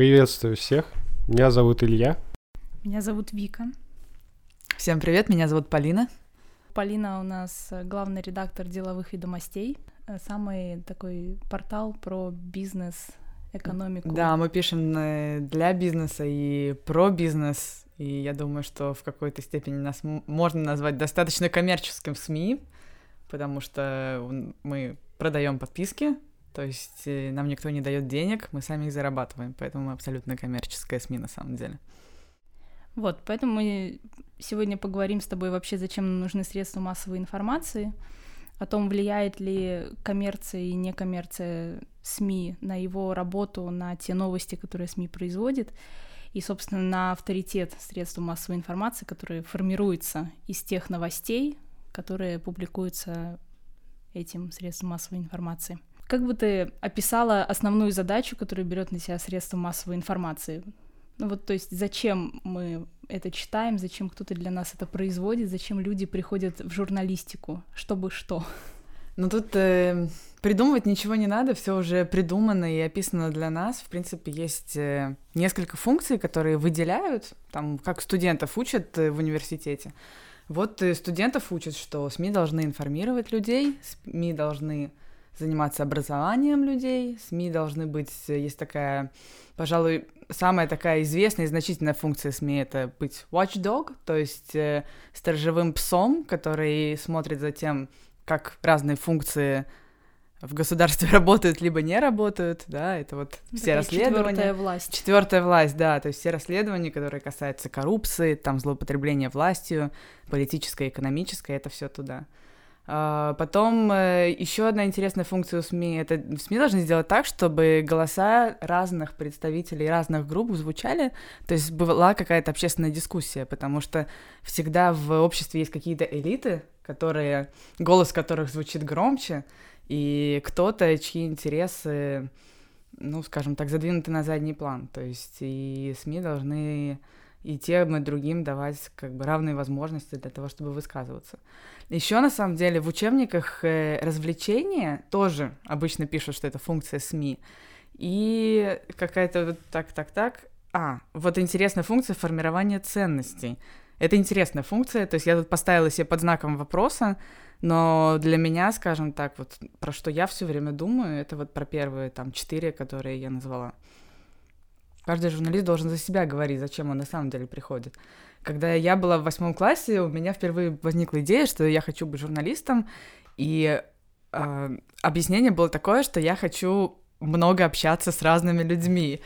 Приветствую всех. Меня зовут Илья. Меня зовут Вика. Всем привет, меня зовут Полина. Полина у нас э, главный редактор деловых ведомостей. Э, самый такой портал про бизнес, экономику. Да, мы пишем э, для бизнеса и про бизнес. И я думаю, что в какой-то степени нас можно назвать достаточно коммерческим СМИ, потому что мы продаем подписки, то есть нам никто не дает денег, мы сами их зарабатываем, поэтому мы абсолютно коммерческая СМИ на самом деле. Вот, поэтому мы сегодня поговорим с тобой вообще, зачем нужны средства массовой информации, о том, влияет ли коммерция и некоммерция СМИ на его работу, на те новости, которые СМИ производит, и, собственно, на авторитет средств массовой информации, которые формируются из тех новостей, которые публикуются этим средством массовой информации. Как бы ты описала основную задачу, которую берет на себя средство массовой информации? Ну вот, то есть, зачем мы это читаем, зачем кто-то для нас это производит, зачем люди приходят в журналистику, чтобы что? Ну тут э, придумывать ничего не надо, все уже придумано и описано для нас. В принципе, есть э, несколько функций, которые выделяют, там, как студентов учат э, в университете. Вот э, студентов учат, что СМИ должны информировать людей, СМИ должны заниматься образованием людей, СМИ должны быть, э, есть такая, пожалуй, самая такая известная и значительная функция СМИ — это быть watchdog, то есть э, сторожевым псом, который смотрит за тем, как разные функции в государстве работают либо не работают, да, это вот все Такая расследования. Четвертая власть. Четвертая власть, да, то есть все расследования, которые касаются коррупции, там злоупотребления властью, политической, экономической, это все туда. А, потом э, еще одна интересная функция у СМИ — это СМИ должны сделать так, чтобы голоса разных представителей разных групп звучали, то есть была какая-то общественная дискуссия, потому что всегда в обществе есть какие-то элиты, которые, голос которых звучит громче, и кто-то, чьи интересы, ну, скажем так, задвинуты на задний план, то есть и СМИ должны и тем и другим давать как бы равные возможности для того, чтобы высказываться. Еще на самом деле в учебниках э, развлечения тоже обычно пишут, что это функция СМИ. И какая-то вот так, так, так. А, вот интересная функция формирования ценностей. Это интересная функция, то есть я тут поставила себе под знаком вопроса, но для меня, скажем так, вот про что я все время думаю, это вот про первые там четыре, которые я назвала. Каждый журналист должен за себя говорить, зачем он на самом деле приходит. Когда я была в восьмом классе, у меня впервые возникла идея, что я хочу быть журналистом, и э, объяснение было такое, что я хочу много общаться с разными людьми.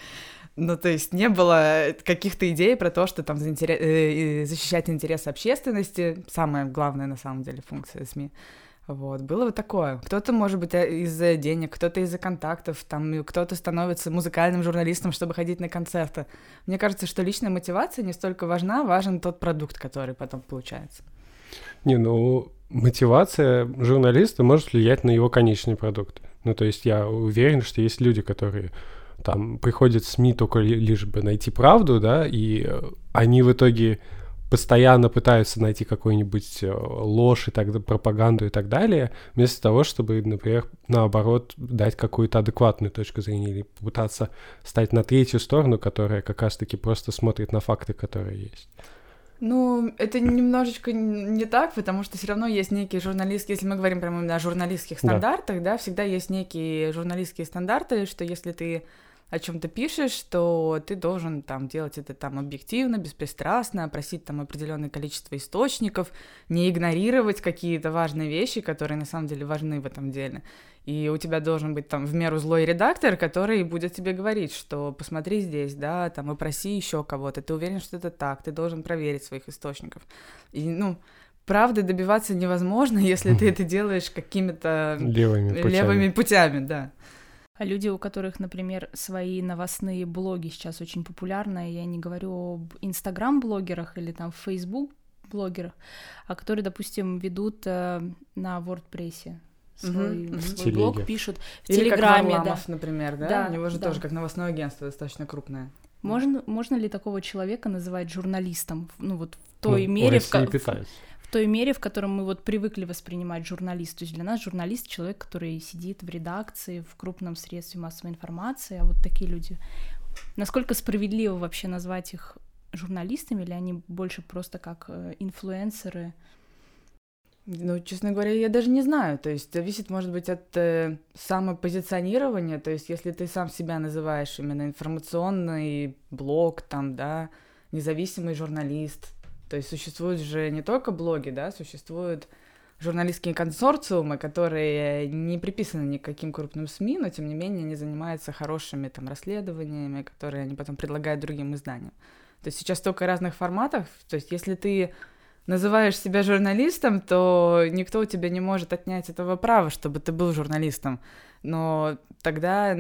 Ну, то есть не было каких-то идей про то, что там заинтерес... защищать интересы общественности, самая главная на самом деле функция СМИ. Вот, было вот такое. Кто-то, может быть, э, из-за денег, кто-то из-за контактов, там, кто-то становится музыкальным журналистом, чтобы ходить на концерты. Мне кажется, что личная мотивация не столько важна, важен тот продукт, который потом получается. Не, ну, мотивация журналиста может влиять на его конечный продукт. Ну, то есть я уверен, что есть люди, которые там приходят в СМИ только лишь бы найти правду, да, и они в итоге постоянно пытаются найти какую-нибудь э, ложь и так пропаганду и так далее, вместо того, чтобы, например, наоборот, дать какую-то адекватную точку зрения или попытаться стать на третью сторону, которая как раз-таки просто смотрит на факты, которые есть. Ну, это немножечко не так, потому что все равно есть некие журналистские, если мы говорим прямо о журналистских стандартах, да. да, всегда есть некие журналистские стандарты, что если ты о чем ты пишешь, то ты должен там делать это там объективно, беспристрастно, опросить там определенное количество источников, не игнорировать какие-то важные вещи, которые на самом деле важны в этом деле. И у тебя должен быть там в меру злой редактор, который будет тебе говорить, что посмотри здесь, да, там опроси еще кого-то, ты уверен, что это так, ты должен проверить своих источников. И, ну, правды добиваться невозможно, если ты это делаешь какими-то левыми путями. левыми путями, да. А люди, у которых, например, свои новостные блоги сейчас очень популярны, я не говорю об инстаграм-блогерах или там фейсбук-блогерах, а которые, допустим, ведут э, на WordPress свой, угу. свой блог, пишут в Или Телеграме. Как Варламов, да. например, да? да? У него же да. тоже как новостное агентство достаточно крупное. Можно, можно ли такого человека называть журналистом? Ну вот в той ну, мере, в, в, той мере, в котором мы вот привыкли воспринимать журналист. То есть для нас журналист — человек, который сидит в редакции, в крупном средстве массовой информации, а вот такие люди Насколько справедливо вообще назвать их журналистами, или они больше просто как э, инфлюенсеры? Ну, честно говоря, я даже не знаю. То есть зависит, может быть, от э, самопозиционирования. То есть если ты сам себя называешь именно информационный блог, там, да, независимый журналист, то есть существуют же не только блоги, да, существуют журналистские консорциумы, которые не приписаны никаким крупным СМИ, но тем не менее они занимаются хорошими там расследованиями, которые они потом предлагают другим изданиям. То есть сейчас столько разных форматов, то есть если ты называешь себя журналистом, то никто у тебя не может отнять этого права, чтобы ты был журналистом. Но тогда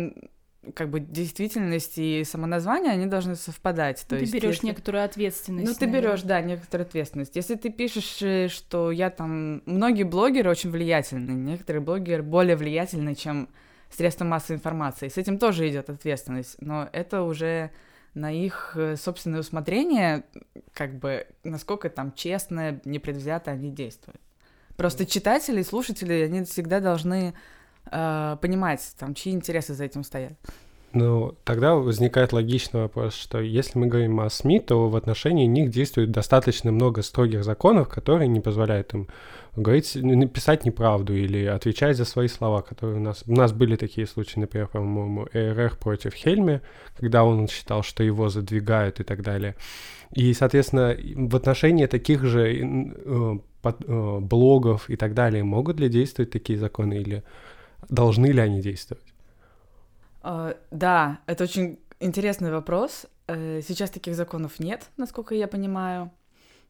как бы действительность и самоназвание, они должны совпадать. То ты есть, берешь если... некоторую ответственность. Ну, ты берешь, да, некоторую ответственность. Если ты пишешь, э, что я там... Многие блогеры очень влиятельны, некоторые блогеры более влиятельны, чем средства массовой информации. С этим тоже идет ответственность, но это уже на их э, собственное усмотрение, как бы, насколько там честно, непредвзято они действуют. Просто читатели, слушатели, они всегда должны э, понимать, там, чьи интересы за этим стоят. Ну, тогда возникает логичный вопрос, что если мы говорим о СМИ, то в отношении них действует достаточно много строгих законов, которые не позволяют им говорить, написать неправду или отвечать за свои слова, которые у нас... У нас были такие случаи, например, по-моему, ЭРР против Хельме, когда он считал, что его задвигают и так далее. И, соответственно, в отношении таких же э, э, блогов и так далее могут ли действовать такие законы или должны ли они действовать? Uh, да, это очень интересный вопрос. Uh, сейчас таких законов нет, насколько я понимаю.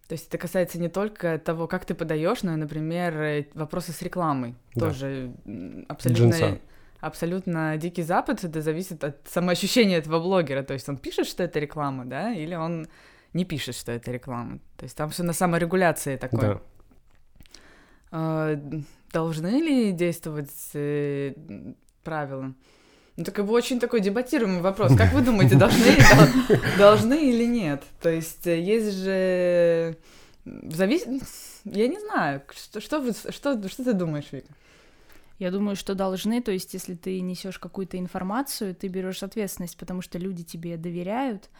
То есть это касается не только того, как ты подаешь, но и, например, э, вопросы с рекламой. Да. Тоже абсолютно, абсолютно дикий запад. Это зависит от самоощущения этого блогера. То есть он пишет, что это реклама, да, или он не пишет, что это реклама. То есть там все на саморегуляции такой. Да. Должны ли действовать э, правила? Ну, так как бы очень такой дебатируемый вопрос. Как вы думаете, должны, должны или нет? То есть э, есть же... Завис... Я не знаю, что, что, что, что ты думаешь, Вика? Я думаю, что должны, то есть если ты несешь какую-то информацию, ты берешь ответственность, потому что люди тебе доверяют.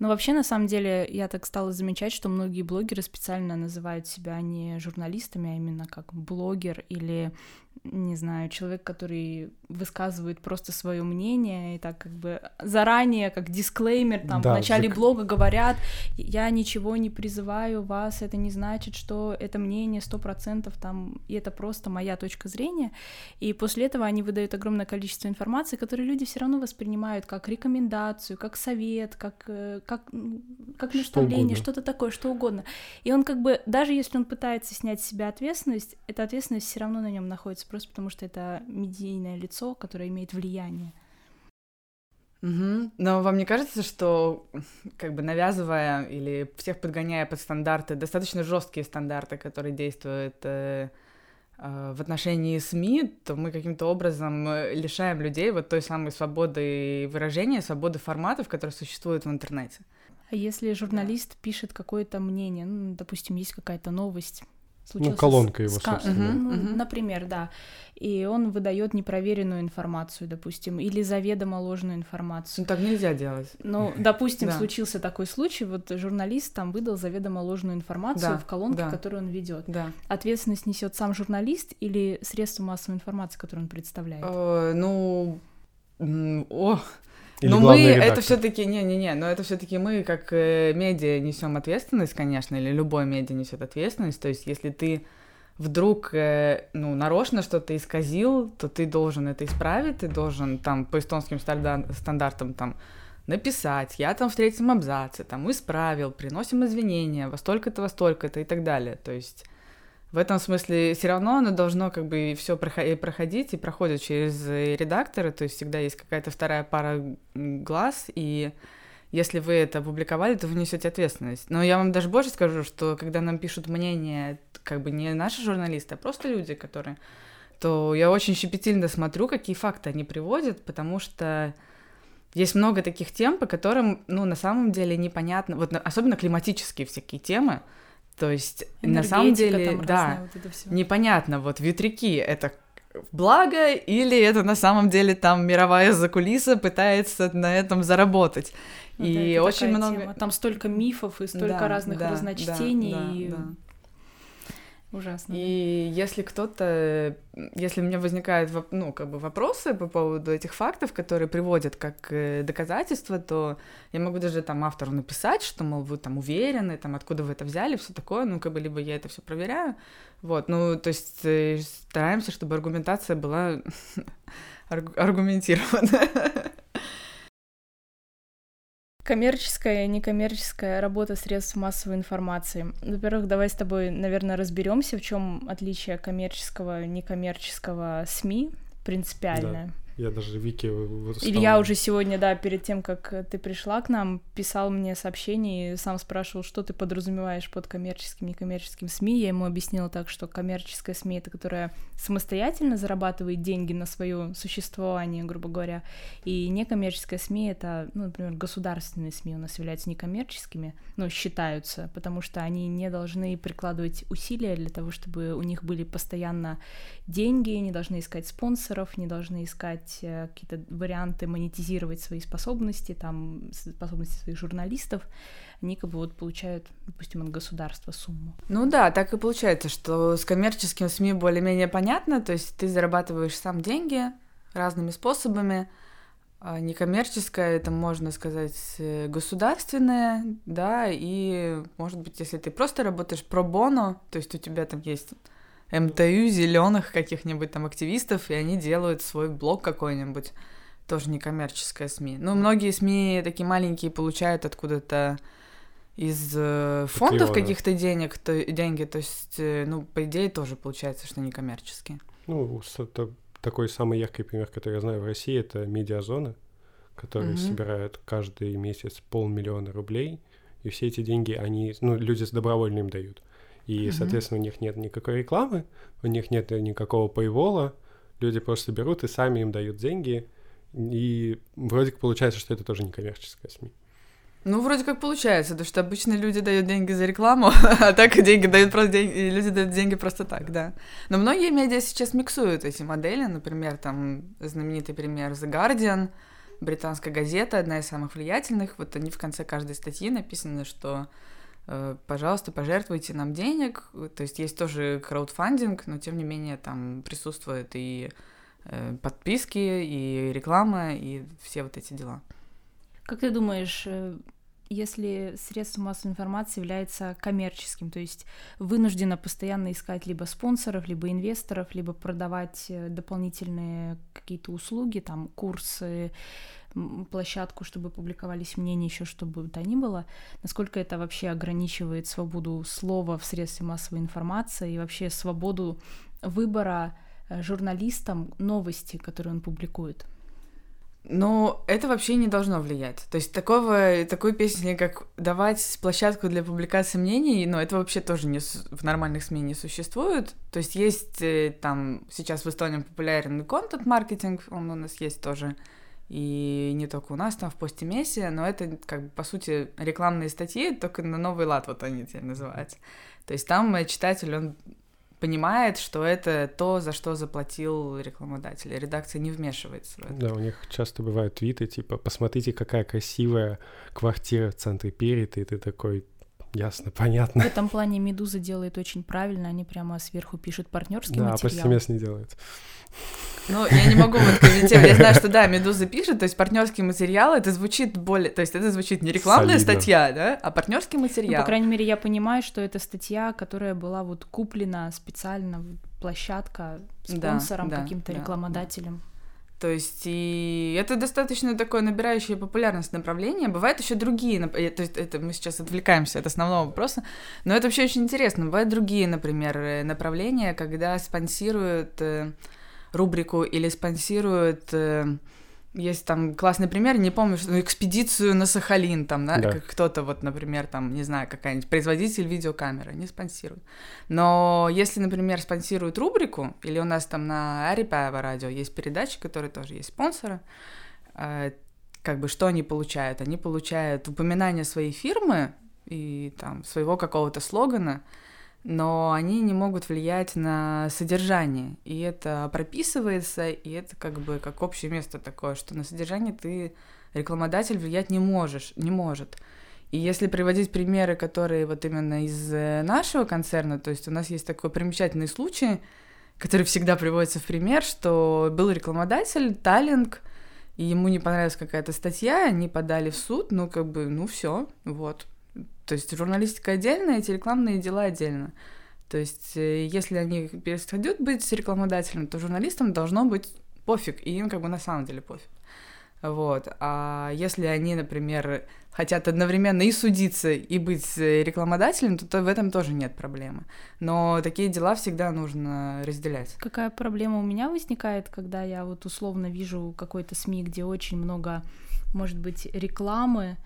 Но вообще, на самом деле, я так стала замечать, что многие блогеры специально называют себя не журналистами, а именно как блогер или не знаю, человек, который высказывает просто свое мнение и так как бы заранее, как дисклеймер, там да, в начале зак... блога говорят, я ничего не призываю вас, это не значит, что это мнение сто процентов там, и это просто моя точка зрения, и после этого они выдают огромное количество информации, которую люди все равно воспринимают как рекомендацию, как совет, как, э, как, как наставление, что что-то такое, что угодно. И он как бы, даже если он пытается снять с себя ответственность, эта ответственность все равно на нем находится просто потому, что это медийное лицо, которое имеет влияние. Угу. Но вам не кажется, что как бы навязывая или всех подгоняя под стандарты, достаточно жесткие стандарты, которые действуют э, э, в отношении СМИ, то мы каким-то образом э, лишаем людей вот той самой свободы выражения, свободы форматов, которые существуют в интернете. А если журналист пишет какое-то мнение, ну, допустим, есть какая-то новость, случился... Ну, колонка его, ска... собственно. Ну, угу. Например, да. И он выдает непроверенную информацию, допустим, или заведомо ложную информацию. Ну, так нельзя делать. Ну, допустим, да. случился такой случай, вот журналист там выдал заведомо ложную информацию да, в колонке, да. которую он ведет. Да. Ответственность несет сам журналист или средство массовой информации, которое он представляет? Э, ну, о, или но мы редактор? это все-таки не-не-не, но это все-таки мы как э, медиа несем ответственность, конечно, или любой медиа несет ответственность. То есть, если ты вдруг э, ну нарочно что-то исказил, то ты должен это исправить, ты должен там по эстонским стандартам там написать, я там в третьем абзаце там исправил, приносим извинения, во столько-то, во столько-то и так далее. То есть в этом смысле все равно оно должно как бы все проходить и проходит через редакторы, то есть всегда есть какая-то вторая пара глаз, и если вы это опубликовали, то вы несете ответственность. Но я вам даже больше скажу, что когда нам пишут мнение, как бы не наши журналисты, а просто люди, которые, то я очень щепетильно смотрю, какие факты они приводят, потому что есть много таких тем, по которым, ну, на самом деле непонятно, вот особенно климатические всякие темы, то есть, на самом деле, да, вот непонятно, вот ветряки — это благо, или это на самом деле там мировая закулиса пытается на этом заработать. Ну, и да, очень много... Тема. Там столько мифов и столько Да, разных да, разночтений. да, и... да. Ужасно. И если кто-то, если у меня возникают, ну, как бы вопросы по поводу этих фактов, которые приводят как э, доказательства, то я могу даже там автору написать, что, мол, вы там уверены, там, откуда вы это взяли, все такое, ну, как бы, либо я это все проверяю, вот, ну, то есть э, стараемся, чтобы аргументация была аргу- аргументирована. Коммерческая и некоммерческая работа средств массовой информации. Во-первых, давай с тобой, наверное, разберемся, в чем отличие коммерческого и некоммерческого СМИ принципиальное. Я даже Вики... стал- Илья уже сегодня, да, перед тем, как ты пришла к нам, писал мне сообщение и сам спрашивал, что ты подразумеваешь под коммерческим и некоммерческим СМИ. Я ему объяснила так, что коммерческая СМИ — это которая самостоятельно зарабатывает деньги на свое существование, грубо говоря, и некоммерческая СМИ — это, ну, например, государственные СМИ у нас являются некоммерческими, ну, считаются, потому что они не должны прикладывать усилия для того, чтобы у них были постоянно деньги, не должны искать спонсоров, не должны искать э, какие-то варианты монетизировать свои способности, там, способности своих журналистов, они как бы вот получают, допустим, от государства сумму. Ну да, так и получается, что с коммерческим СМИ более-менее понятно, то есть ты зарабатываешь сам деньги разными способами, а некоммерческое, это, можно сказать, э, государственное, да, и, может быть, если ты просто работаешь про боно, то есть у тебя там есть МТУ, зеленых каких-нибудь там активистов, и они делают свой блог какой-нибудь, тоже некоммерческое СМИ. Ну, многие СМИ такие маленькие получают откуда-то из э, фондов каких-то денег, то, деньги, то есть, э, ну, по идее, тоже получается, что некоммерческие. Ну, та- такой самый яркий пример, который я знаю в России, это медиазона, которые Мгм. собирают каждый месяц полмиллиона рублей, и все эти деньги они, ну, люди с добровольно им дают. И, Мгм. соответственно, у них нет никакой рекламы, у них нет никакого пейвола, люди просто берут и сами им дают деньги, и вроде как получается, что это тоже некоммерческая СМИ. Ну, вроде как получается, потому что обычно люди дают деньги за рекламу, а так деньги дают просто деньги, люди дают деньги просто так, да. Но многие медиа сейчас миксуют эти модели, например, там знаменитый пример The Guardian, британская газета, одна из самых влиятельных, вот они в конце каждой статьи написано, что пожалуйста, пожертвуйте нам денег, то есть есть тоже краудфандинг, но тем не менее там присутствует и э, подписки, и реклама, и все вот эти дела. Как ты думаешь, э, если средство массовой информации является коммерческим, то есть вынуждено постоянно искать либо спонсоров, либо инвесторов, либо продавать э, дополнительные какие-то услуги, там курсы, площадку, чтобы публиковались мнения, еще что бы то ни было, насколько это вообще ограничивает свободу слова в средстве массовой информации и вообще свободу выбора э, журналистам новости, которые он публикует? Ну, это вообще не должно влиять. То есть такого, такой песни, как давать площадку для публикации мнений, ну, это вообще тоже не, в нормальных СМИ не существует. То есть есть э, там, сейчас в Эстонии популярен контент-маркетинг, он у нас есть тоже, и не только у нас, там в посте Месси, но это, как бы, по сути, рекламные статьи, только на новый лад вот они теперь называются. То есть там читатель, он понимает, что это то, за что заплатил рекламодатель. Редакция не вмешивается в это. Да, у них часто бывают твиты, типа, посмотрите, какая красивая квартира в центре Перита, и ты такой, ясно, В понятно. этом плане Медуза делает очень правильно, они прямо сверху пишут партнерский Да, материал. повсеместно не делают. Ну, я не могу вот комментировать. Я знаю, что да, Медуза пишет, то есть партнерский материал, это звучит более, то есть это звучит не рекламная Солидно. статья, да, а партнерский Ну, материал. по крайней мере, я понимаю, что это статья, которая была вот куплена специально, площадка Да, спонсором, да, каким-то да, рекламодателем. То есть и это достаточно такое набирающее популярность направление. Бывают еще другие, э, то есть это мы сейчас отвлекаемся от основного вопроса, но это вообще очень интересно. Бывают другие, например, э, направления, когда спонсируют э, рубрику или спонсируют есть там классный пример, не помню, что ну, экспедицию на Сахалин, там, да, Да. кто-то, вот, например, там, не знаю, какая-нибудь производитель видеокамеры, не спонсирует. Но если, например, спонсируют рубрику, или у нас там на Арипаева радио есть передачи, которые тоже есть спонсоры, э, как бы что они получают? Они получают упоминание своей фирмы и там своего какого-то слогана но они не могут влиять на содержание. И это прописывается, и это как бы как общее место такое, что на содержание ты, рекламодатель, влиять не можешь, не может. И если приводить примеры, которые вот именно из э, нашего концерна, то есть у нас есть такой примечательный случай, который всегда приводится в пример, что был рекламодатель, Таллинг, и ему не понравилась какая-то статья, они подали в суд, ну как бы, ну все, вот, то есть журналистика отдельно, эти рекламные дела отдельно. То есть э, если они перестают быть рекламодателем, то журналистам должно быть пофиг, и им как бы на самом деле пофиг. Вот. А если они, например, хотят одновременно и судиться, и быть э, рекламодателем, то, то в этом тоже нет проблемы. Но такие дела всегда нужно разделять. Какая проблема у меня возникает, когда я вот условно вижу какой-то СМИ, где очень много, может быть, рекламы,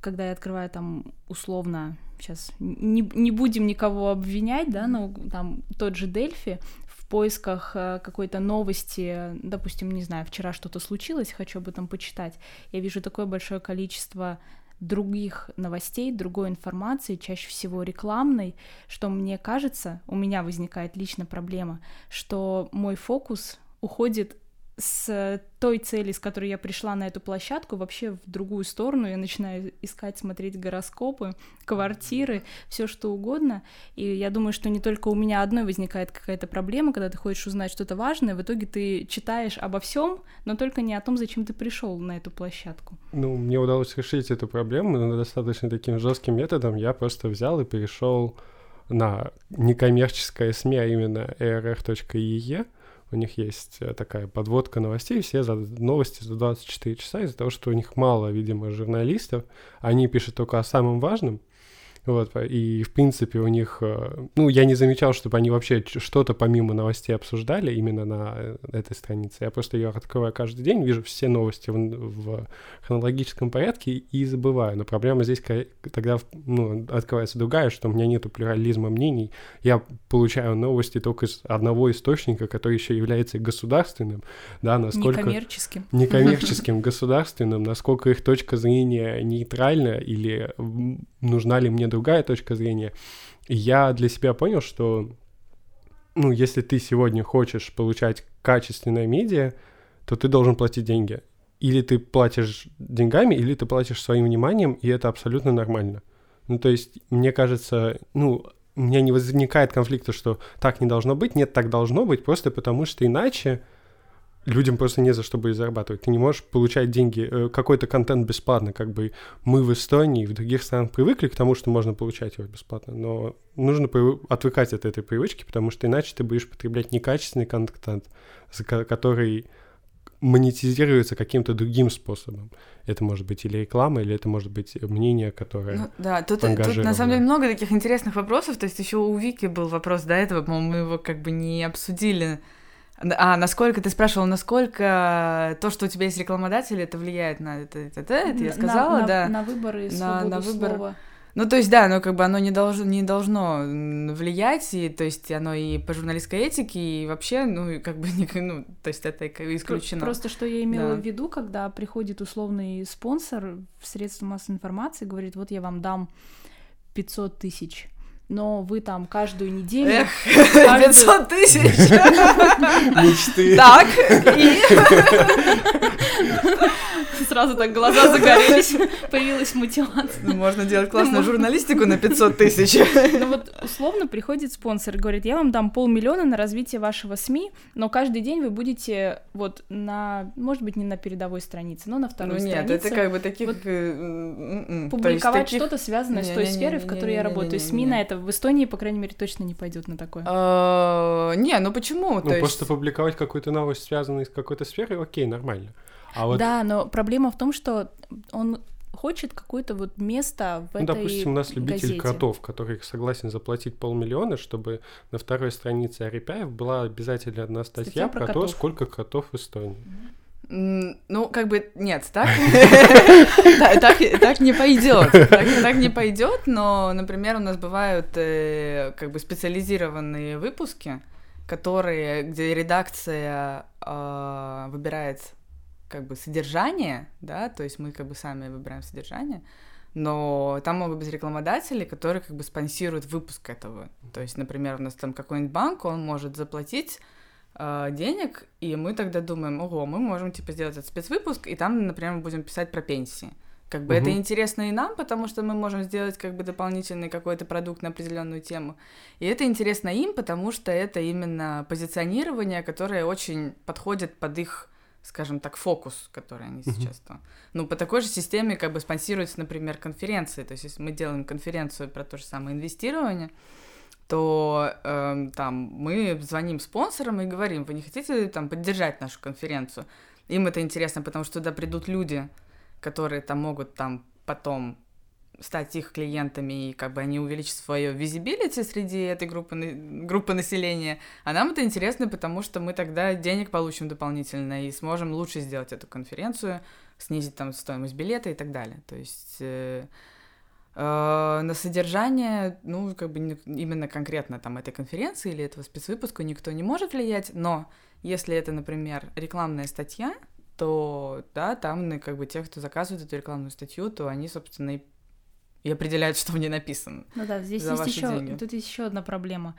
когда я открываю там условно, сейчас не, не будем никого обвинять, да, но там тот же Дельфи в поисках э, какой-то новости, допустим, не знаю, вчера что-то случилось, хочу об этом почитать, я вижу такое большое количество других новостей, другой информации, чаще всего рекламной, что мне кажется, у меня возникает лично проблема, что мой фокус уходит с той цели, с которой я пришла на эту площадку, вообще в другую сторону. Я начинаю искать, смотреть гороскопы, квартиры, все что угодно. И я думаю, что не только у меня одной возникает какая-то проблема, когда ты хочешь узнать что-то важное, в итоге ты читаешь обо всем, но только не о том, зачем ты пришел на эту площадку. Ну, мне удалось решить эту проблему достаточно таким жестким методом. Я просто взял и перешел на некоммерческое СМИ, а именно err.ee, у них есть э, такая подводка новостей, все за новости за 24 часа из-за того, что у них мало, видимо, журналистов, они пишут только о самом важном, вот, и, в принципе, у них... Э, ну, я не замечал, чтобы они вообще что-то помимо новостей обсуждали именно на э, этой странице. Я просто ее открываю каждый день, вижу все новости в, в хронологическом порядке и забываю. Но проблема здесь тогда ну, открывается другая, что у меня нету плюрализма мнений. Я получаю новости только из одного источника, который еще является государственным. Да, насколько... Некоммерческим. Некоммерческим, государственным. Насколько их точка зрения нейтральна или нужна ли мне другая точка зрения. И я для себя понял, что, ну, если ты сегодня хочешь получать качественное медиа, то ты должен платить деньги. Или ты платишь деньгами, или ты платишь своим вниманием, и это абсолютно нормально. Ну, то есть, мне кажется, ну, у меня не возникает конфликта, что так не должно быть, нет, так должно быть, просто потому что иначе людям просто не за что будет зарабатывать. Ты не можешь получать деньги, э, какой-то контент бесплатно, как бы мы в Эстонии и в других странах привыкли к тому, что можно получать его бесплатно, но нужно отвыкать от этой привычки, потому что иначе ты будешь потреблять некачественный контент, который монетизируется каким-то другим способом. Это может быть или реклама, или это может быть мнение, которое ну, Да, тут, тут на самом деле много таких интересных вопросов. То есть еще у Вики был вопрос до этого, по-моему, мы его как бы не обсудили а, насколько, ты спрашивал, насколько то, что у тебя есть рекламодатель, это влияет на это, это, это, это я сказала, на, да. На, на выборы и на, на выбор. слова. Ну, то есть, да, но как бы оно не должно, не должно влиять, и, то есть оно и по журналистской этике, и вообще, ну, как бы, не, ну, то есть это исключено. Просто что я имела да. в виду, когда приходит условный спонсор в средства массовой информации, говорит, вот я вам дам 500 тысяч, но вы там каждую неделю... Эх, каждую... 500 тысяч! Мечты. Так, и... Сразу так глаза загорелись, появилась мотивация. Ну, можно делать классную журналистику на 500 тысяч. Ну вот условно приходит спонсор и говорит, я вам дам полмиллиона на развитие вашего СМИ, но каждый день вы будете вот на, может быть, не на передовой странице, но на второй ну, нет, странице. это как бы таких... Вот, м-м, публиковать таких... что-то связанное не, с той не, сферой, не, в которой я работаю. СМИ на это в Эстонии, по крайней мере, точно не пойдет на такое. А, не, ну почему? Ну просто публиковать какую-то новость, связанную с какой-то сферой, окей, нормально. А вот... Да, но проблема в том, что он хочет какое-то вот место в ну, этой допустим, у нас любитель газете. котов, который согласен заплатить полмиллиона, чтобы на второй странице Арипяев была обязательно одна статья, статья про, про то, сколько котов в Эстонии. Ну, как бы нет, так так не пойдет, так не пойдет, но, например, у нас бывают э, как бы специализированные выпуски, которые, где редакция а, выбирает как бы содержание, да, то есть мы как бы сами выбираем содержание, но там могут быть рекламодатели, которые как бы спонсируют выпуск этого. То есть, например, у нас там какой-нибудь банк, он может заплатить э, денег, и мы тогда думаем, ого, мы можем типа сделать этот спецвыпуск, и там, например, мы будем писать про пенсии. Как бы угу. это интересно и нам, потому что мы можем сделать как бы дополнительный какой-то продукт на определенную тему. И это интересно им, потому что это именно позиционирование, которое очень подходит под их скажем так, фокус, который они uh-huh. сейчас там. Ну, по такой же системе как бы спонсируются, например, конференции. То есть, если мы делаем конференцию про то же самое инвестирование, то э, там мы звоним спонсорам и говорим, вы не хотите там поддержать нашу конференцию? Им это интересно, потому что туда придут люди, которые там могут там потом стать их клиентами, и как бы они увеличат свое визибилити среди этой группы, группы населения. А нам это интересно, потому что мы тогда денег получим дополнительно и сможем лучше сделать эту конференцию, снизить там стоимость билета и так далее. То есть э, на содержание, ну, как бы именно конкретно там этой конференции или этого спецвыпуска никто не может влиять, но если это, например, рекламная статья, то, да, там, ну, как бы, те, кто заказывает эту рекламную статью, то они, собственно, и, и определяют, что в ней написано. Ну да, здесь есть еще, тут есть еще одна проблема.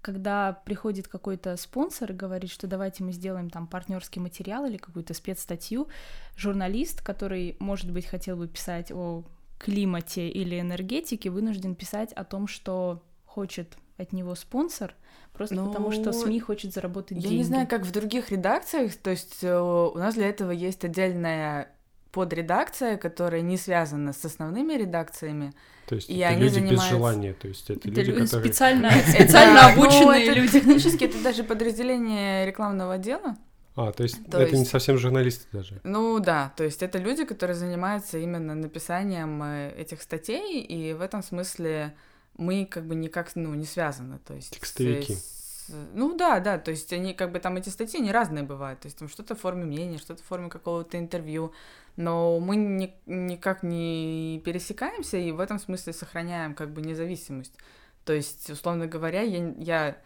Когда приходит какой-то спонсор и говорит, что давайте мы сделаем там партнерский материал или какую-то спецстатью, журналист, который, может быть, хотел бы писать о климате или энергетике, вынужден писать о том, что хочет от него спонсор, просто ну, потому что СМИ хочет заработать я деньги. Я не знаю, как в других редакциях, то есть э, у нас для этого есть отдельная подредакция, которая не связана с основными редакциями. То есть и это они люди занимаются... без желания, то есть это, это люди, которые... Специально, специально обученные ну, люди. Технически это даже подразделение рекламного отдела. А, то есть то это есть... не совсем журналисты даже? Ну да, то есть это люди, которые занимаются именно написанием э, этих статей, и в этом смысле мы как бы никак, ну, не связаны, то есть... Текстовики. С... Ну да, да, то есть они как бы там эти статьи, они разные бывают, то есть там что-то в форме мнения, что-то в форме какого-то интервью, но мы ни, никак не пересекаемся и в этом смысле сохраняем как бы независимость. То есть, условно говоря, я, я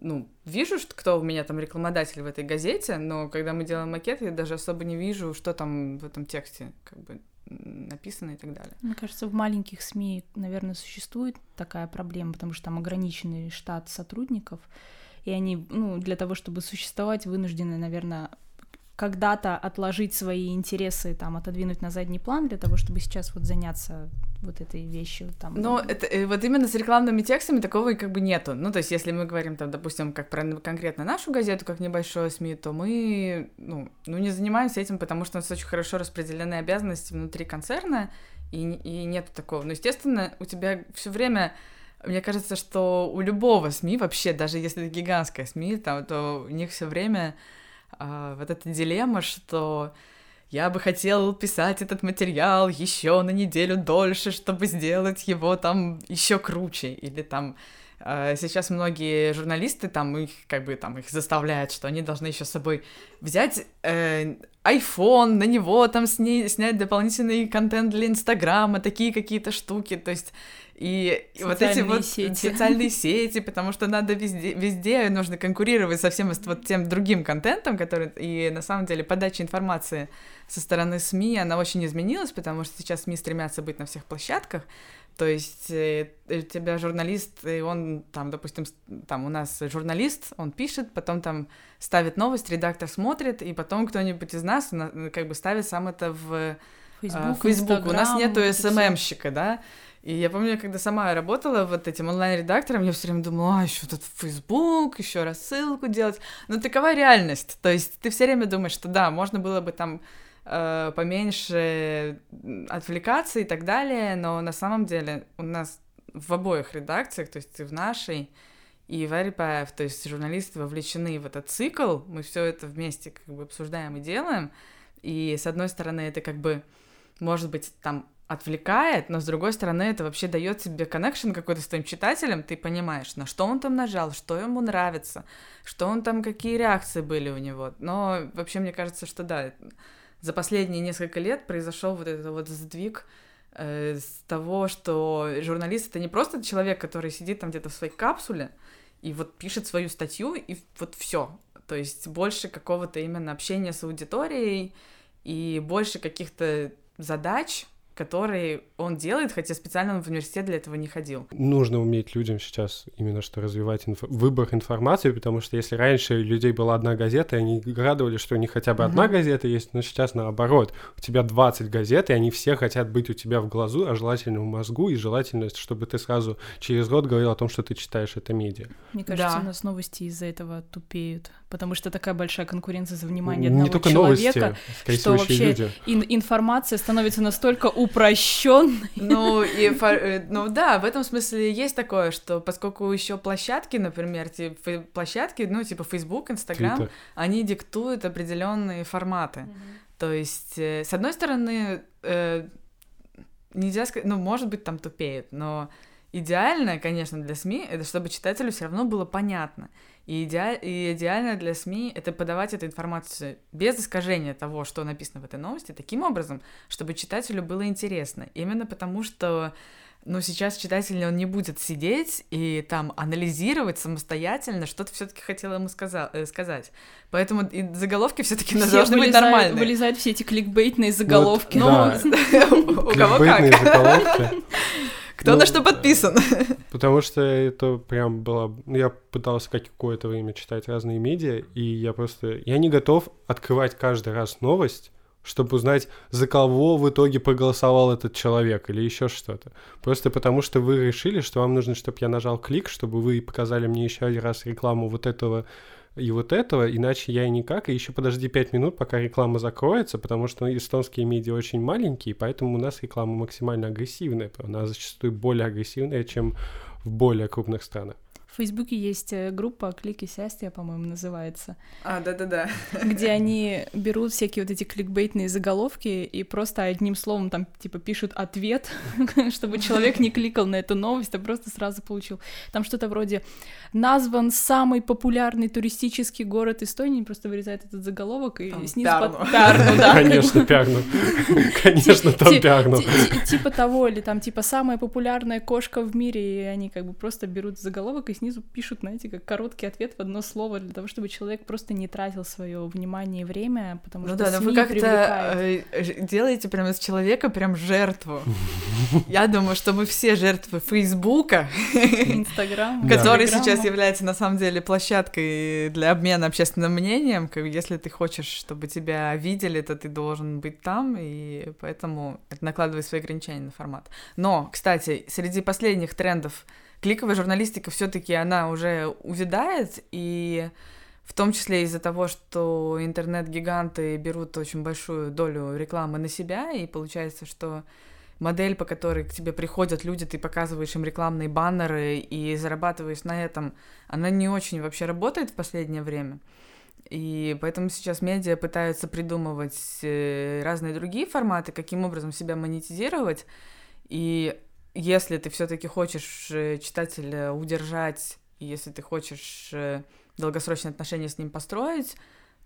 ну, вижу, что кто у меня там рекламодатель в этой газете, но когда мы делаем макет, я даже особо не вижу, что там в этом тексте, как бы написано и так далее. Мне кажется, в маленьких СМИ, наверное, существует такая проблема, потому что там ограниченный штат сотрудников, и они, ну, для того, чтобы существовать, вынуждены, наверное, когда-то отложить свои интересы, там, отодвинуть на задний план для того, чтобы сейчас вот заняться вот этой вещью там. Но это, э, вот именно с рекламными текстами такого как бы нету. Ну, то есть, если мы говорим там, допустим, как про конкретно нашу газету, как небольшое СМИ, то мы, ну, ну не занимаемся этим, потому что у нас очень хорошо распределены обязанности внутри концерна, и, и нет такого. Но, естественно, у тебя все время мне кажется, что у любого СМИ вообще, даже если это гигантская СМИ, там, то у них все время а, вот эта дилемма, что я бы хотел писать этот материал еще на неделю дольше, чтобы сделать его там еще круче, или там Сейчас многие журналисты там их как бы там их заставляют, что они должны еще с собой взять э, iPhone, на него там сни- снять дополнительный контент для Инстаграма, такие какие-то штуки. То есть и, и вот эти вот сети. социальные сети, потому что надо везде, везде нужно конкурировать со всем вот тем другим контентом, который и на самом деле подача информации со стороны СМИ, она очень изменилась, потому что сейчас СМИ стремятся быть на всех площадках, то есть э, у тебя журналист, и он там, допустим, там у нас журналист, он пишет, потом там ставит новость, редактор смотрит, и потом кто-нибудь из нас как бы ставит сам это в Facebook, Facebook. у нас нету СММщика, да, и я помню, когда сама работала вот этим онлайн-редактором, я все время думала, а, еще тут Facebook, еще рассылку делать. Но такова реальность. То есть ты все время думаешь, что да, можно было бы там э, поменьше отвлекаться и так далее, но на самом деле у нас в обоих редакциях, то есть и в нашей, и в Арипаев, то есть журналисты вовлечены в этот цикл, мы все это вместе как бы обсуждаем и делаем, и с одной стороны это как бы может быть там отвлекает, но с другой стороны это вообще дает тебе коннекшн какой-то с твоим читателем, ты понимаешь, на что он там нажал, что ему нравится, что он там, какие реакции были у него. Но вообще мне кажется, что да, за последние несколько лет произошел вот этот вот сдвиг э, с того, что журналист это не просто человек, который сидит там где-то в своей капсуле и вот пишет свою статью и вот все. То есть больше какого-то именно общения с аудиторией и больше каких-то задач, который он делает, хотя специально он в университет для этого не ходил. Нужно уметь людям сейчас именно что развивать инф... выбор информации, потому что если раньше у людей была одна газета, и они радовались, что у них хотя бы одна uh-huh. газета есть, но сейчас наоборот, у тебя 20 газет, и они все хотят быть у тебя в глазу, а желательно в мозгу, и желательно, чтобы ты сразу через рот говорил о том, что ты читаешь это медиа. Мне кажется, да. у нас новости из-за этого тупеют, потому что такая большая конкуренция за внимание не одного только человека, новости, что вообще люди. Ин- информация становится настолько упрощенной. Ну, и, э, ну да, в этом смысле есть такое, что поскольку еще площадки, например, типа площадки, ну, типа Facebook, Instagram, они диктуют определенные форматы. Mm-hmm. То есть, э, с одной стороны, э, нельзя сказать, ну, может быть, там тупеют, но идеально, конечно, для СМИ, это чтобы читателю все равно было понятно. И, иде... и идеально для СМИ это подавать эту информацию без искажения того, что написано в этой новости, таким образом, чтобы читателю было интересно. Именно потому, что ну, сейчас читатель, он не будет сидеть и там анализировать самостоятельно, что ты все-таки хотела ему сказа- э, сказать. Поэтому и заголовки все-таки должны быть нормальные. Вылезают все эти кликбейтные заголовки. Ну, у кого как. Кто ну, на что подписан? Потому что это прям было... Я пытался какое-то время читать разные медиа, и я просто... Я не готов открывать каждый раз новость, чтобы узнать, за кого в итоге проголосовал этот человек или еще что-то. Просто потому что вы решили, что вам нужно, чтобы я нажал клик, чтобы вы показали мне еще один раз рекламу вот этого и вот этого, иначе я и никак. И еще подожди 5 минут, пока реклама закроется, потому что эстонские медиа очень маленькие, поэтому у нас реклама максимально агрессивная. Она зачастую более агрессивная, чем в более крупных странах. Фейсбуке есть э, группа «Клики счастья», по-моему, называется. А, да-да-да. Где они берут всякие вот эти кликбейтные заголовки и просто одним словом там типа пишут ответ, чтобы человек не кликал на эту новость, а просто сразу получил. Там что-то вроде «Назван самый популярный туристический город Эстонии», просто вырезает этот заголовок и снизу... Пярну, да. Конечно, Пярну. Конечно, там Пярну. Типа того, или там типа «Самая популярная кошка в мире», и они как бы просто берут заголовок и снизу снизу пишут, знаете, как короткий ответ в одно слово для того, чтобы человек просто не тратил свое внимание и время, потому ну что да, но вы как-то э, делаете прям из человека прям жертву. Я думаю, что мы все жертвы Фейсбука, Инстаграм, который сейчас является на самом деле площадкой для обмена общественным мнением. Если ты хочешь, чтобы тебя видели, то ты должен быть там, и поэтому накладывай свои ограничения на формат. Но, кстати, среди последних трендов кликовая журналистика все-таки она уже увядает, и в том числе из-за того, что интернет-гиганты берут очень большую долю рекламы на себя, и получается, что модель, по которой к тебе приходят люди, ты показываешь им рекламные баннеры и зарабатываешь на этом, она не очень вообще работает в последнее время. И поэтому сейчас медиа пытаются придумывать э, разные другие форматы, каким образом себя монетизировать. И если ты все-таки хочешь э, читателя удержать, если ты хочешь э, долгосрочные отношения с ним построить,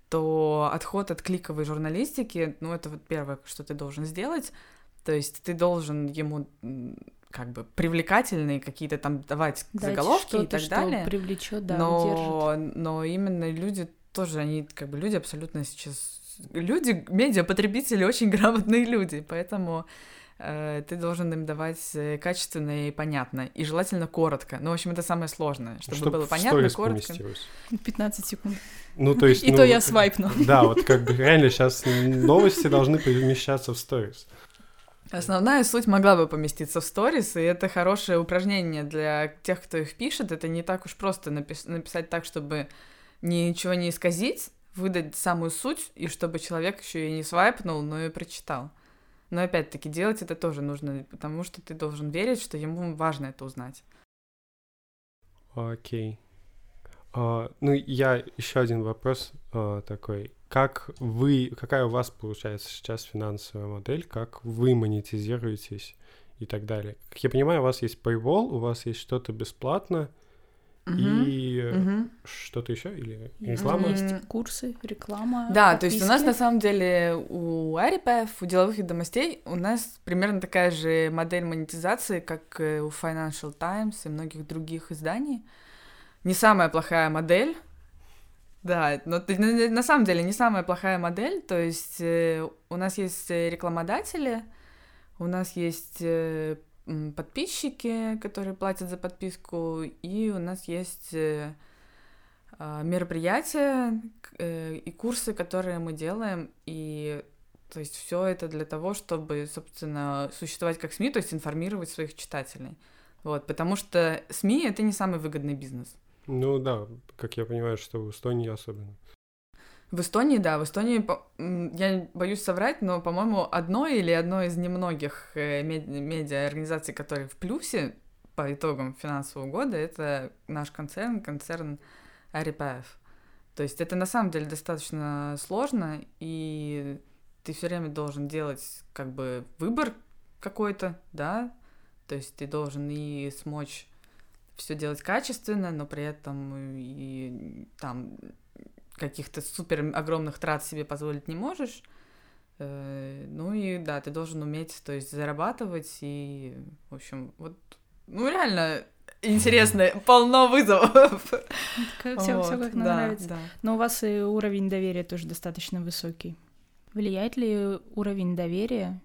то отход от кликовой журналистики, ну, это вот первое, что ты должен сделать. То есть ты должен ему как бы привлекательные какие-то там давать Дать заголовки и так что далее. привлечет, да, но, но именно люди тоже, они как бы люди абсолютно сейчас... Люди, медиа-потребители очень грамотные люди, поэтому ты должен им давать э, качественно и понятно, и желательно коротко. Ну, в общем, это самое сложное, чтобы, чтобы было понятно, коротко. 15 секунд. Ну, то есть... И ну, то я свайпну. Да, вот как бы реально сейчас новости должны помещаться в сторис. Основная суть могла бы поместиться в сторис, и это хорошее упражнение для тех, кто их пишет. Это не так уж просто напис- написать так, чтобы ничего не исказить, выдать самую суть, и чтобы человек еще и не свайпнул, но и прочитал. Но опять-таки делать это тоже нужно, потому что ты должен верить, что ему важно это узнать. Окей. Okay. Uh, ну, я еще один вопрос uh, такой. Как вы, какая у вас получается сейчас финансовая модель, как вы монетизируетесь и так далее? Как я понимаю, у вас есть Paywall, у вас есть что-то бесплатно, и угу. что-то еще или реклама? Есть курсы, реклама. Да, подписки. то есть у нас на самом деле у Арипев, у деловых ведомостей у нас примерно такая же модель монетизации, как у Financial Times и многих других изданий. Не самая плохая модель. Да, но на самом деле не самая плохая модель. То есть э, у нас есть рекламодатели, У нас есть э, подписчики, которые платят за подписку, и у нас есть э, а, мероприятия э, и курсы, которые мы делаем, и то есть все это для того, чтобы, собственно, существовать как СМИ, то есть информировать своих читателей. Вот, потому что СМИ это не самый выгодный бизнес. Ну да, как я понимаю, что в Эстонии особенно. В Эстонии, да, в Эстонии, я боюсь соврать, но, по-моему, одно или одно из немногих э, медиа-организаций, которые в плюсе по итогам финансового года, это наш концерн, концерн Арипаев. То есть это на самом деле достаточно сложно, и ты все время должен делать как бы выбор какой-то, да, то есть ты должен и смочь все делать качественно, но при этом и там каких-то супер огромных трат себе позволить не можешь. Э, ну и да, ты должен уметь, то есть зарабатывать и, в общем, вот, ну реально интересно, полно вызовов. Все, вот, все как да, нравится. Да. Но у вас и уровень доверия тоже достаточно высокий. Влияет ли уровень доверия,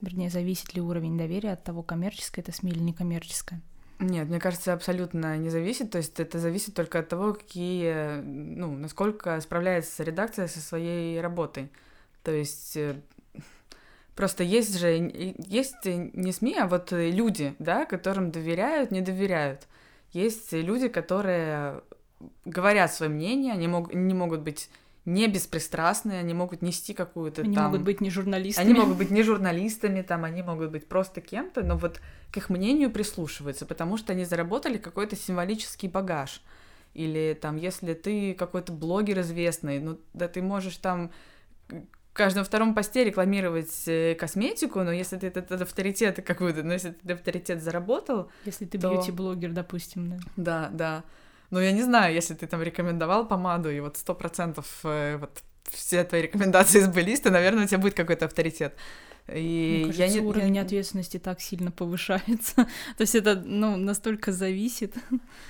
вернее, зависит ли уровень доверия от того, коммерческое это СМИ или некоммерческое? Нет, мне кажется, абсолютно не зависит. То есть это зависит только от того, какие, ну, насколько справляется редакция со своей работой. То есть э, просто есть же, есть не СМИ, а вот люди, да, которым доверяют, не доверяют. Есть люди, которые говорят свое мнение, они мог, не могут быть не беспристрастные, они могут нести какую-то они там... могут быть не журналистами. Они могут быть не журналистами, там, они могут быть просто кем-то, но вот к их мнению прислушиваются, потому что они заработали какой-то символический багаж. Или там, если ты какой-то блогер известный, ну, да ты можешь там в каждом втором посте рекламировать э, косметику, но если ты этот, этот авторитет какой-то, ну, если ты этот авторитет заработал... Если ты то... бьюти-блогер, допустим, да. Да, да. Ну, я не знаю, если ты там рекомендовал помаду, и вот сто процентов э, вот все твои рекомендации сбылись, то, наверное, у тебя будет какой-то авторитет. И Мне кажется, я не, уровень я... ответственности так сильно повышается. То есть это ну, настолько зависит.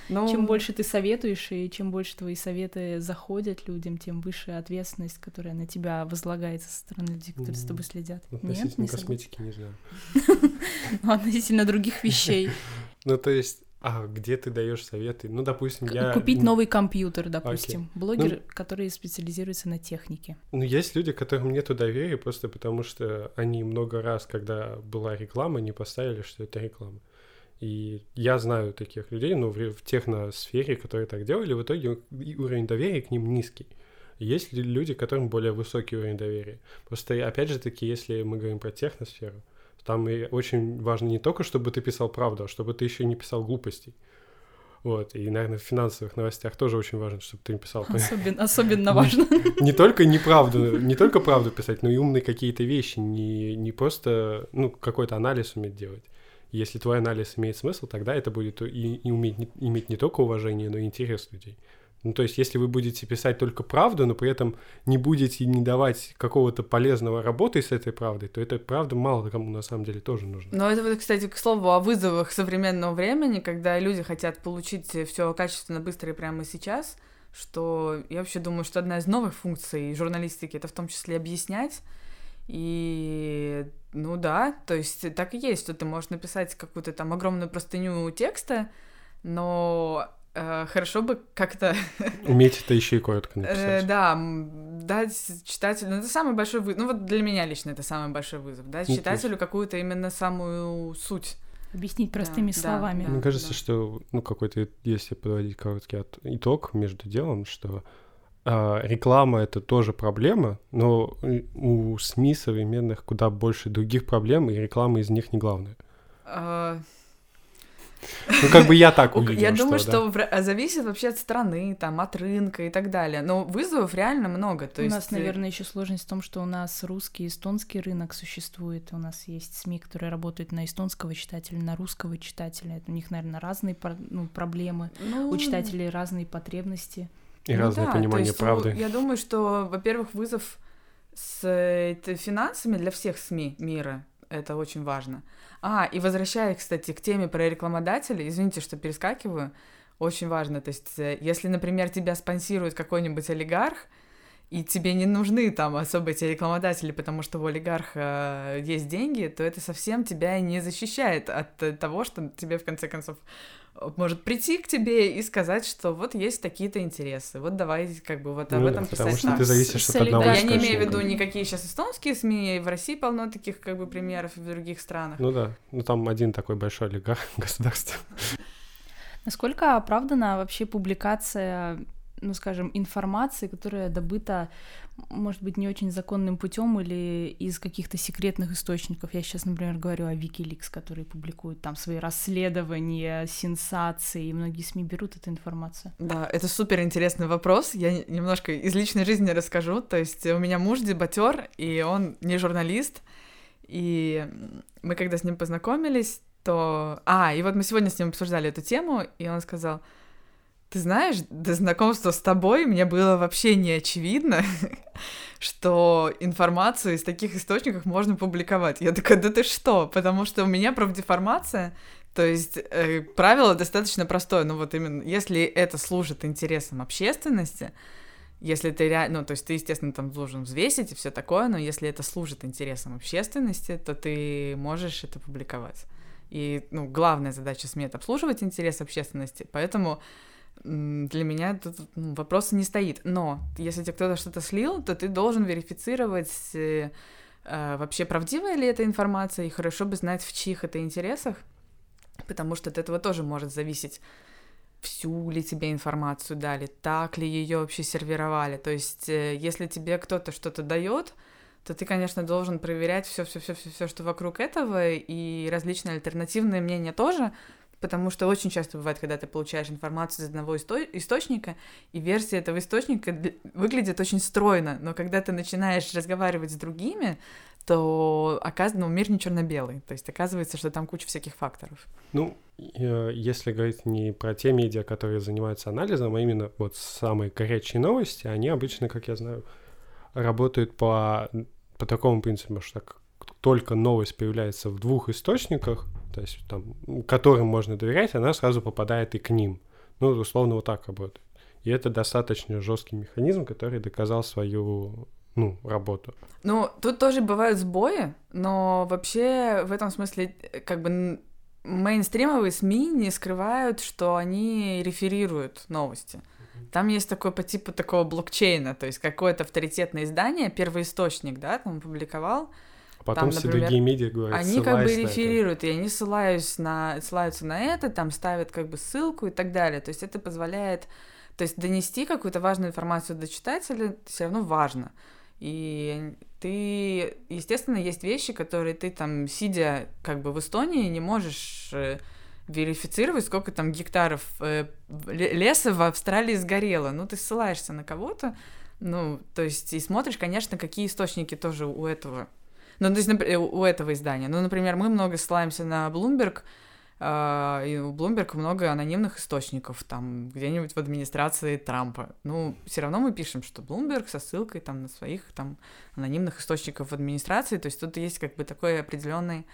Ну... Чем больше ты советуешь, и чем больше твои советы заходят людям, тем выше ответственность, которая на тебя возлагается со стороны людей, которые с тобой следят. Относительно Нет, не косметики, не знаю. Ну, относительно других вещей. Ну, то есть а где ты даешь советы? Ну, допустим, я... Купить новый компьютер, допустим. Okay. Блогер, ну, который специализируется на технике. Ну, есть люди, которым нету доверия просто потому, что они много раз, когда была реклама, не поставили, что это реклама. И я знаю таких людей, ну, в, в техносфере, которые так делали, в итоге уровень доверия к ним низкий. Есть люди, которым более высокий уровень доверия. Просто, опять же таки, если мы говорим про техносферу, там и очень важно не только, чтобы ты писал правду, а чтобы ты еще не писал глупостей. Вот, и, наверное, в финансовых новостях тоже очень важно, чтобы ты не писал... Особенно, особенно важно. Не, не только неправду, не только правду писать, но и умные какие-то вещи, не, не просто, ну, какой-то анализ уметь делать. Если твой анализ имеет смысл, тогда это будет и, и уметь, не, иметь не только уважение, но и интерес людей. Ну, то есть, если вы будете писать только правду, но при этом не будете не давать какого-то полезного работы с этой правдой, то эта правда мало кому на самом деле тоже нужна. Но это вот, кстати, к слову о вызовах современного времени, когда люди хотят получить все качественно, быстро и прямо сейчас, что я вообще думаю, что одна из новых функций журналистики это в том числе объяснять. И, ну да, то есть так и есть, что ты можешь написать какую-то там огромную простыню текста, но хорошо бы как-то... Уметь это еще и коротко э, написать. Да, дать читателю... Ну, это самый большой вызов. Ну, вот для меня лично это самый большой вызов. Дать ну, читателю какую-то именно самую суть. Объяснить простыми да, словами. Да, Мне кажется, да. что, ну, какой-то, если подводить короткий итог между делом, что э, реклама это тоже проблема, но у СМИ современных куда больше других проблем, и реклама из них не главная. Uh... Ну, как бы я так увидел, Я думаю, что зависит вообще от страны, там, от рынка и так далее. Но вызовов реально много. У нас, э, наверное, еще сложность в том, что у нас русский и эстонский рынок существует. У нас есть СМИ, которые работают на эстонского читателя, на русского читателя. У них, наверное, разные ну, проблемы. Ну, у читателей разные потребности. И ну, разное да, понимание есть, правды. Я думаю, что, во-первых, вызов с э, финансами для всех СМИ мира это очень важно. А, и возвращаясь, кстати, к теме про рекламодателей, извините, что перескакиваю, очень важно, то есть э, если, например, тебя спонсирует какой-нибудь олигарх, и тебе не нужны там особо эти рекламодатели, потому что у олигарха есть деньги, то это совсем тебя не защищает от того, что тебе в конце концов может прийти к тебе и сказать, что вот есть такие-то интересы, вот давай как бы вот ну, об этом потому писать. Потому что ты зависишь от одного Я не имею в виду никакие сейчас эстонские СМИ, и в России полно таких как бы примеров, и в других странах. Ну да, ну там один такой большой олигарх государства. Насколько оправдана вообще публикация ну, скажем, информации, которая добыта, может быть, не очень законным путем или из каких-то секретных источников. Я сейчас, например, говорю о Wikileaks, которые публикуют там свои расследования, сенсации, и многие СМИ берут эту информацию. Да, это супер интересный вопрос. Я немножко из личной жизни расскажу. То есть у меня муж дебатер, и он не журналист, и мы когда с ним познакомились, то... А, и вот мы сегодня с ним обсуждали эту тему, и он сказал, ты знаешь, до знакомства с тобой мне было вообще не очевидно, что информацию из таких источников можно публиковать. Я такая, да ты что? Потому что у меня профдеформация, то есть э, правило достаточно простое, ну вот именно, если это служит интересам общественности, если ты реально, ну, то есть ты, естественно, там должен взвесить и все такое, но если это служит интересам общественности, то ты можешь это публиковать. И, ну, главная задача СМИ — это обслуживать интерес общественности, поэтому для меня тут ну, вопроса не стоит. Но если тебе кто-то что-то слил, то ты должен верифицировать э, э, вообще правдивая ли эта информация, и хорошо бы знать, в чьих это интересах, потому что от этого тоже может зависеть всю ли тебе информацию дали, так ли ее вообще сервировали. То есть, э, если тебе кто-то что-то дает, то ты, конечно, должен проверять все, все, все, все, что вокруг этого, и различные альтернативные мнения тоже, потому что очень часто бывает, когда ты получаешь информацию из одного исто- источника, и версия этого источника выглядит очень стройно, но когда ты начинаешь разговаривать с другими, то оказывается, ну, мир не черно-белый, то есть оказывается, что там куча всяких факторов. Ну, если говорить не про те медиа, которые занимаются анализом, а именно вот самые горячие новости, они обычно, как я знаю, работают по, по такому принципу, что только новость появляется в двух источниках, то есть там, которым можно доверять, она сразу попадает и к ним. Ну, условно, вот так работает. И это достаточно жесткий механизм, который доказал свою ну, работу. Ну, тут тоже бывают сбои, но вообще в этом смысле как бы мейнстримовые СМИ не скрывают, что они реферируют новости. Там есть такой по типу такого блокчейна, то есть какое-то авторитетное издание, первоисточник, да, там опубликовал, потом там, все например, другие медиа говорят, Они как бы реферируют, и они ссылаются на, ссылаются на это, там ставят как бы ссылку и так далее. То есть это позволяет, то есть донести какую-то важную информацию до читателя все равно важно. И ты, естественно, есть вещи, которые ты там, сидя как бы в Эстонии, не можешь э, верифицировать, сколько там гектаров э, леса в Австралии сгорело. Ну, ты ссылаешься на кого-то, ну, то есть и смотришь, конечно, какие источники тоже у этого ну, то есть у этого издания. Ну, например, мы много ссылаемся на Bloomberg, Uh, и у Bloomberg много анонимных источников, там, где-нибудь в администрации Трампа. Ну, все равно мы пишем, что Bloomberg со ссылкой там на своих там анонимных источников в администрации, то есть тут есть как бы такой определенный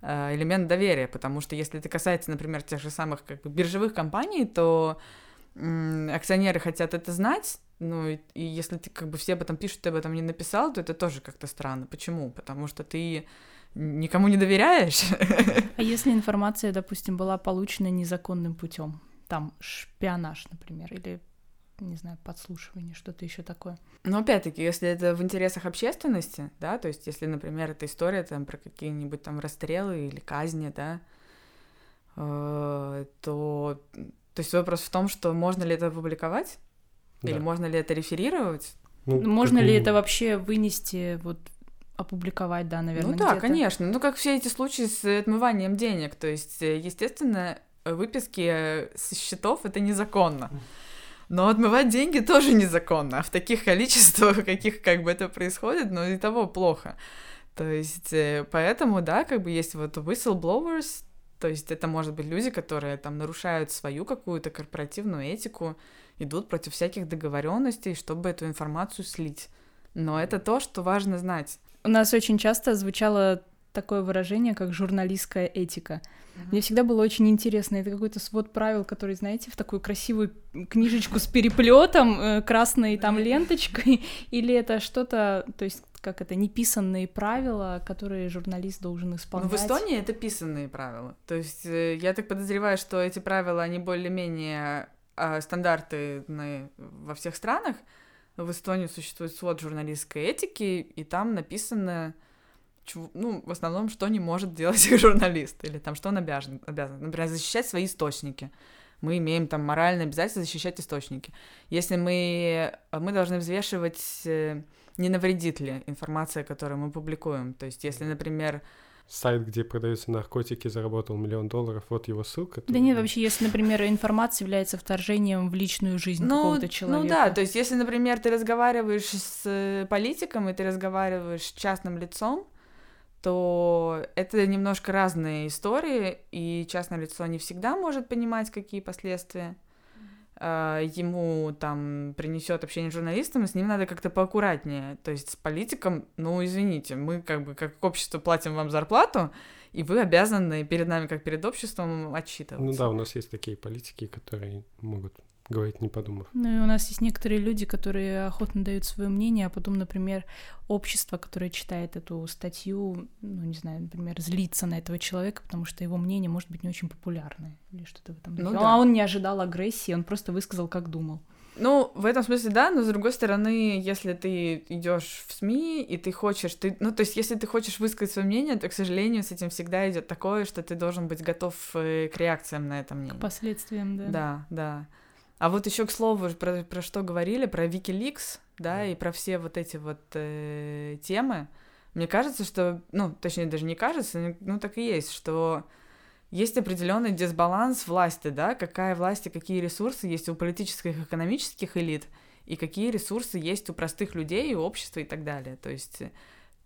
uh, элемент доверия, потому что если это касается, например, тех же самых как бы биржевых компаний, то акционеры хотят это знать, ну, и, и если ты как бы все об этом пишут, ты об этом не написал, то это тоже как-то странно. Почему? Потому что ты никому не доверяешь. А если информация, допустим, была получена незаконным путем, там шпионаж, например, или не знаю, подслушивание, что-то еще такое. Но опять-таки, если это в интересах общественности, да, то есть если, например, эта история там про какие-нибудь там расстрелы или казни, да, э, то, есть вопрос в том, что можно ли это опубликовать, да. Или можно ли это реферировать? Ну, можно ли это вообще вынести, вот опубликовать, да, наверное? Ну да, конечно. Ну, как все эти случаи с отмыванием денег. То есть, э, естественно, выписки со счетов это незаконно. Но отмывать деньги тоже незаконно. А в таких количествах, каких как бы это происходит, ну и того плохо. То есть, э, поэтому, да, как бы есть вот whistleblowers, то есть это может быть люди, которые там нарушают свою какую-то корпоративную этику, идут против всяких договоренностей, чтобы эту информацию слить. Но это то, что важно знать. У нас очень часто звучало такое выражение, как журналистская этика. Мне всегда было очень интересно. Это какой-то свод правил, который, знаете, в такую красивую книжечку с переплетом, э, красной там ленточкой, или это что-то, то есть как это, неписанные правила, которые журналист должен исполнять. Ну, в Эстонии это писанные правила. То есть э, я так подозреваю, что эти правила, они более-менее э, стандартные во всех странах. В Эстонии существует свод журналистской этики, и там написано ну, в основном, что не может делать журналист, или там, что он обязан, обязан. Например, защищать свои источники. Мы имеем там моральное обязательство защищать источники. Если мы, мы должны взвешивать, э, не навредит ли информация, которую мы публикуем. То есть, если, например, сайт, где продаются наркотики, заработал миллион долларов, вот его ссылка. Да нет, вообще, если, например, информация является вторжением в личную жизнь ну, какого-то человека. Ну да, то есть если, например, ты разговариваешь с э, политиком, и ты разговариваешь с частным лицом, то это немножко разные истории, и частное лицо не всегда может понимать, какие последствия э, ему там принесет общение с журналистом, и с ним надо как-то поаккуратнее. То есть с политиком, ну, извините, мы как бы как общество платим вам зарплату, и вы обязаны перед нами, как перед обществом, отчитываться. Ну да, у нас есть такие политики, которые могут говорить не подумав. Ну и у нас есть некоторые люди, которые охотно дают свое мнение, а потом, например, общество, которое читает эту статью, ну не знаю, например, злится на этого человека, потому что его мнение может быть не очень популярное или что-то в этом Ну, да. А он не ожидал агрессии, он просто высказал, как думал. Ну, в этом смысле, да, но с другой стороны, если ты идешь в СМИ и ты хочешь, ты, ну, то есть, если ты хочешь высказать свое мнение, то, к сожалению, с этим всегда идет такое, что ты должен быть готов э, к реакциям на это мнение. К последствиям, да. Да, да. А вот еще к слову, про, про что говорили, про Wikileaks, да, и про все вот эти вот э, темы. Мне кажется, что, ну, точнее, даже не кажется, ну, так и есть, что есть определенный дисбаланс власти, да, какая власть и какие ресурсы есть у политических и экономических элит, и какие ресурсы есть у простых людей, у общества и так далее. То есть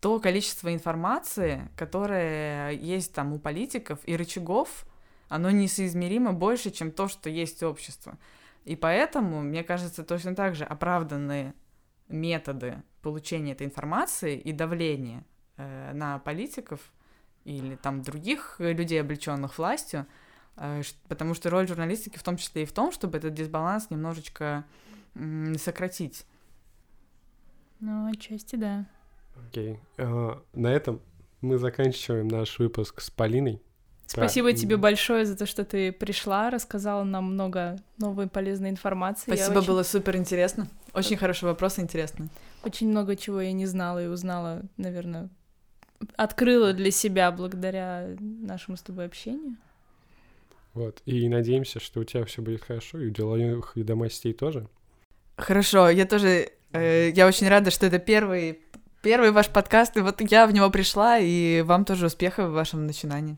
то количество информации, которое есть там у политиков и рычагов, оно несоизмеримо больше, чем то, что есть у общества. И поэтому, мне кажется, точно так же оправданные методы получения этой информации и давления э, на политиков или там других людей, облеченных властью, э, потому что роль журналистики в том числе и в том, чтобы этот дисбаланс немножечко э, сократить. Ну, отчасти да. Окей. Okay. Uh, на этом мы заканчиваем наш выпуск с Полиной. Спасибо тебе большое за то, что ты пришла, рассказала нам много новой полезной информации. Спасибо, очень... было супер интересно. Очень хороший вопрос, интересно. Очень много чего я не знала и узнала, наверное, открыла для себя благодаря нашему с тобой общению. Вот, и надеемся, что у тебя все будет хорошо, и у деловых ведомостей тоже. Хорошо, я тоже, э, я очень рада, что это первый, первый ваш подкаст, и вот я в него пришла, и вам тоже успехов в вашем начинании.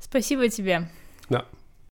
Спасибо тебе. Да.